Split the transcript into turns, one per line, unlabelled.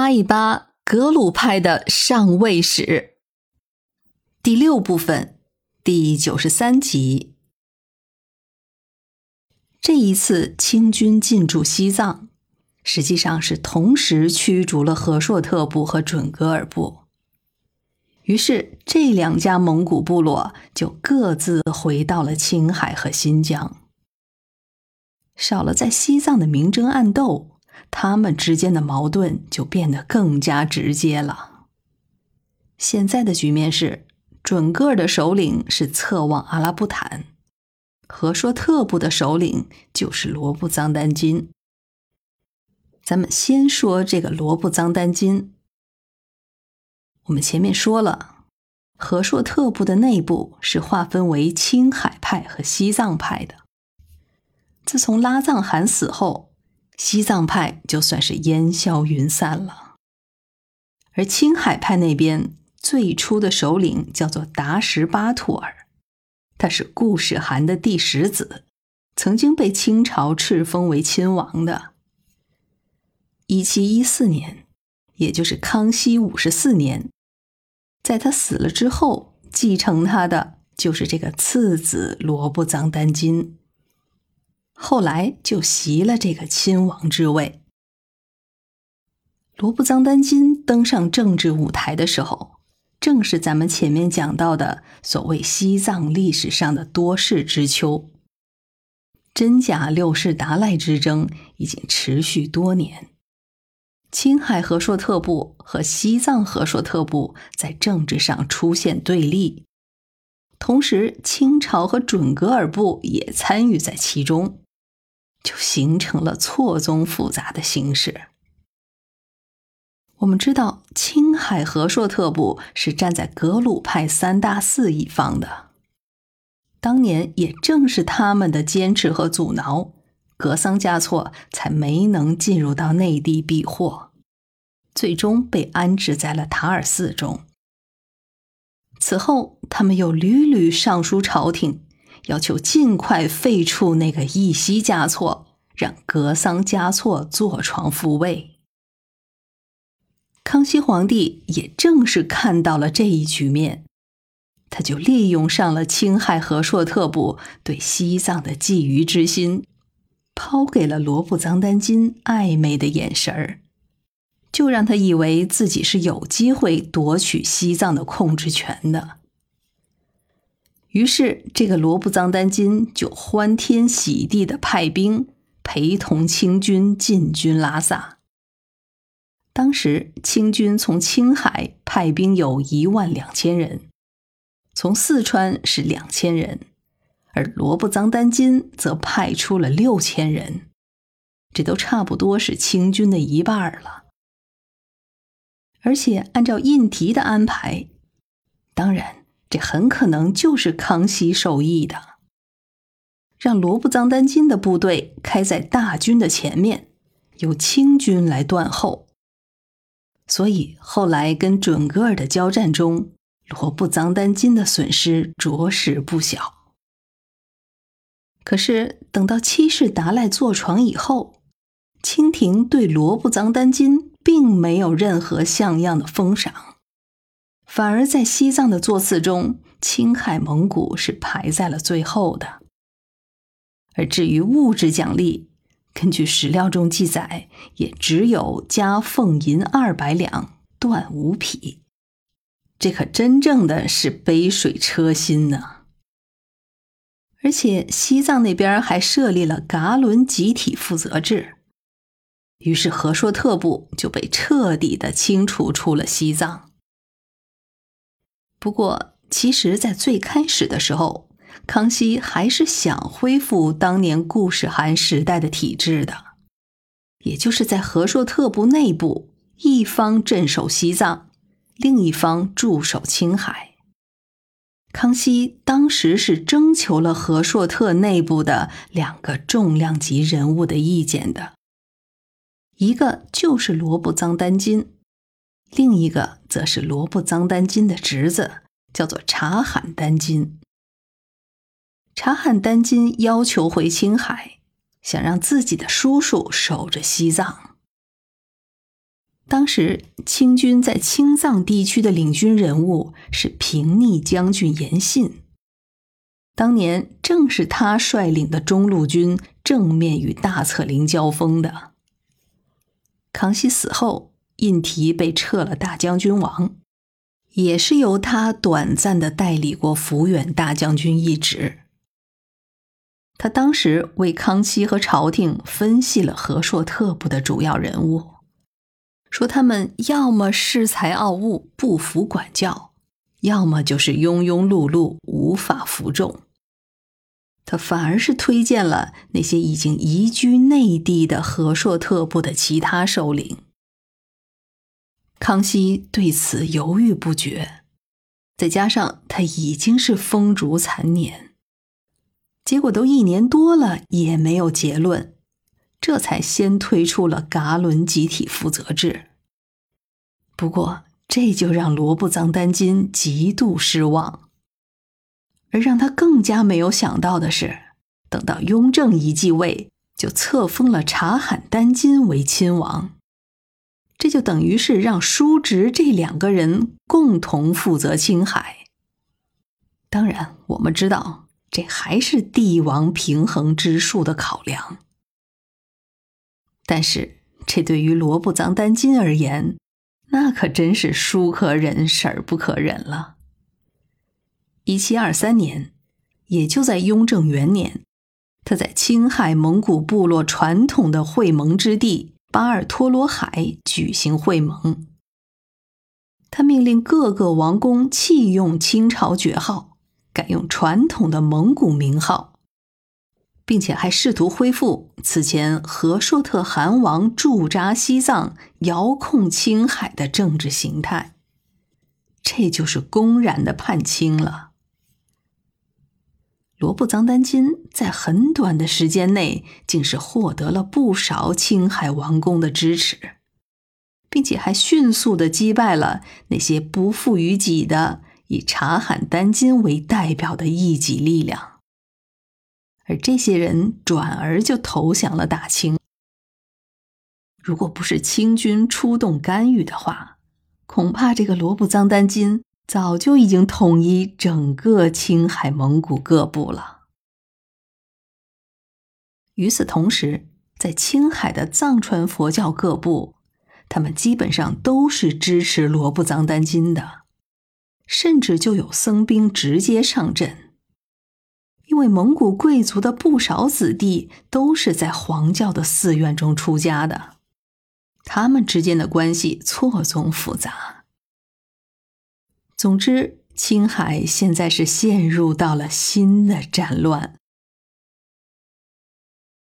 扒一扒格鲁派的上位史，第六部分第九十三集。这一次清军进驻西藏，实际上是同时驱逐了和硕特部和准噶尔部。于是，这两家蒙古部落就各自回到了青海和新疆，少了在西藏的明争暗斗。他们之间的矛盾就变得更加直接了。现在的局面是，准噶尔的首领是侧望阿拉布坦，和硕特部的首领就是罗布藏丹津。咱们先说这个罗布藏丹津。我们前面说了，和硕特部的内部是划分为青海派和西藏派的。自从拉藏汗死后。西藏派就算是烟消云散了，而青海派那边最初的首领叫做达什巴图尔，他是固始汗的第十子，曾经被清朝敕封为亲王的。一七一四年，也就是康熙五十四年，在他死了之后，继承他的就是这个次子罗布藏丹津。后来就袭了这个亲王之位。罗布藏丹津登上政治舞台的时候，正是咱们前面讲到的所谓西藏历史上的多事之秋。真假六世达赖之争已经持续多年，青海和硕特部和西藏和硕特部在政治上出现对立，同时清朝和准噶尔部也参与在其中。就形成了错综复杂的形势。我们知道，青海和硕特部是站在格鲁派三大寺一方的。当年也正是他们的坚持和阻挠，格桑嘉措才没能进入到内地避祸，最终被安置在了塔尔寺中。此后，他们又屡屡上书朝廷。要求尽快废黜那个义西嘉措，让格桑嘉措坐床复位。康熙皇帝也正是看到了这一局面，他就利用上了青海和硕特部对西藏的觊觎之心，抛给了罗布藏丹津暧昧的眼神儿，就让他以为自己是有机会夺取西藏的控制权的。于是，这个罗布藏丹津就欢天喜地的派兵陪同清军进军拉萨。当时，清军从青海派兵有一万两千人，从四川是两千人，而罗布藏丹津则派出了六千人，这都差不多是清军的一半了。而且，按照印提的安排，当然。这很可能就是康熙授意的，让罗布藏丹津的部队开在大军的前面，由清军来断后。所以后来跟准噶尔的交战中，罗布藏丹津的损失着实不小。可是等到七世达赖坐床以后，清廷对罗布藏丹津并没有任何像样的封赏。反而在西藏的座次中，青海蒙古是排在了最后的。而至于物质奖励，根据史料中记载，也只有加俸银二百两，断五匹。这可真正的是杯水车薪呢。而且西藏那边还设立了噶伦集体负责制，于是和硕特部就被彻底的清除出了西藏。不过，其实，在最开始的时候，康熙还是想恢复当年固始汗时代的体制的，也就是在和硕特部内部，一方镇守西藏，另一方驻守青海。康熙当时是征求了和硕特内部的两个重量级人物的意见的，一个就是罗布藏丹津。另一个则是罗布藏丹津的侄子，叫做察罕丹津。察罕丹津要求回青海，想让自己的叔叔守着西藏。当时清军在青藏地区的领军人物是平逆将军严信。当年正是他率领的中路军正面与大策林交锋的。康熙死后，胤禔被撤了大将军王，也是由他短暂的代理过抚远大将军一职。他当时为康熙和朝廷分析了和硕特部的主要人物，说他们要么恃才傲物不服管教，要么就是庸庸碌碌无法服众。他反而是推荐了那些已经移居内地的和硕特部的其他首领。康熙对此犹豫不决，再加上他已经是风烛残年，结果都一年多了也没有结论，这才先推出了噶伦集体负责制。不过这就让罗布藏丹津极度失望。而让他更加没有想到的是，等到雍正一继位，就册封了察罕丹津为亲王，这就等于是让叔侄这两个人共同负责青海。当然，我们知道这还是帝王平衡之术的考量，但是这对于罗布藏丹津而言，那可真是叔可忍，婶儿不可忍了。一七二三年，也就在雍正元年，他在青海蒙古部落传统的会盟之地巴尔托罗海举行会盟。他命令各个王公弃用清朝爵号，改用传统的蒙古名号，并且还试图恢复此前和硕特汗王驻扎西藏、遥控青海的政治形态。这就是公然的叛清了。罗布藏丹津在很短的时间内，竟是获得了不少青海王公的支持，并且还迅速的击败了那些不负于己的以察罕丹津为代表的异己力量，而这些人转而就投降了大清。如果不是清军出动干预的话，恐怕这个罗布藏丹津。早就已经统一整个青海蒙古各部了。与此同时，在青海的藏传佛教各部，他们基本上都是支持罗布藏丹津的，甚至就有僧兵直接上阵。因为蒙古贵族的不少子弟都是在黄教的寺院中出家的，他们之间的关系错综复杂。总之，青海现在是陷入到了新的战乱。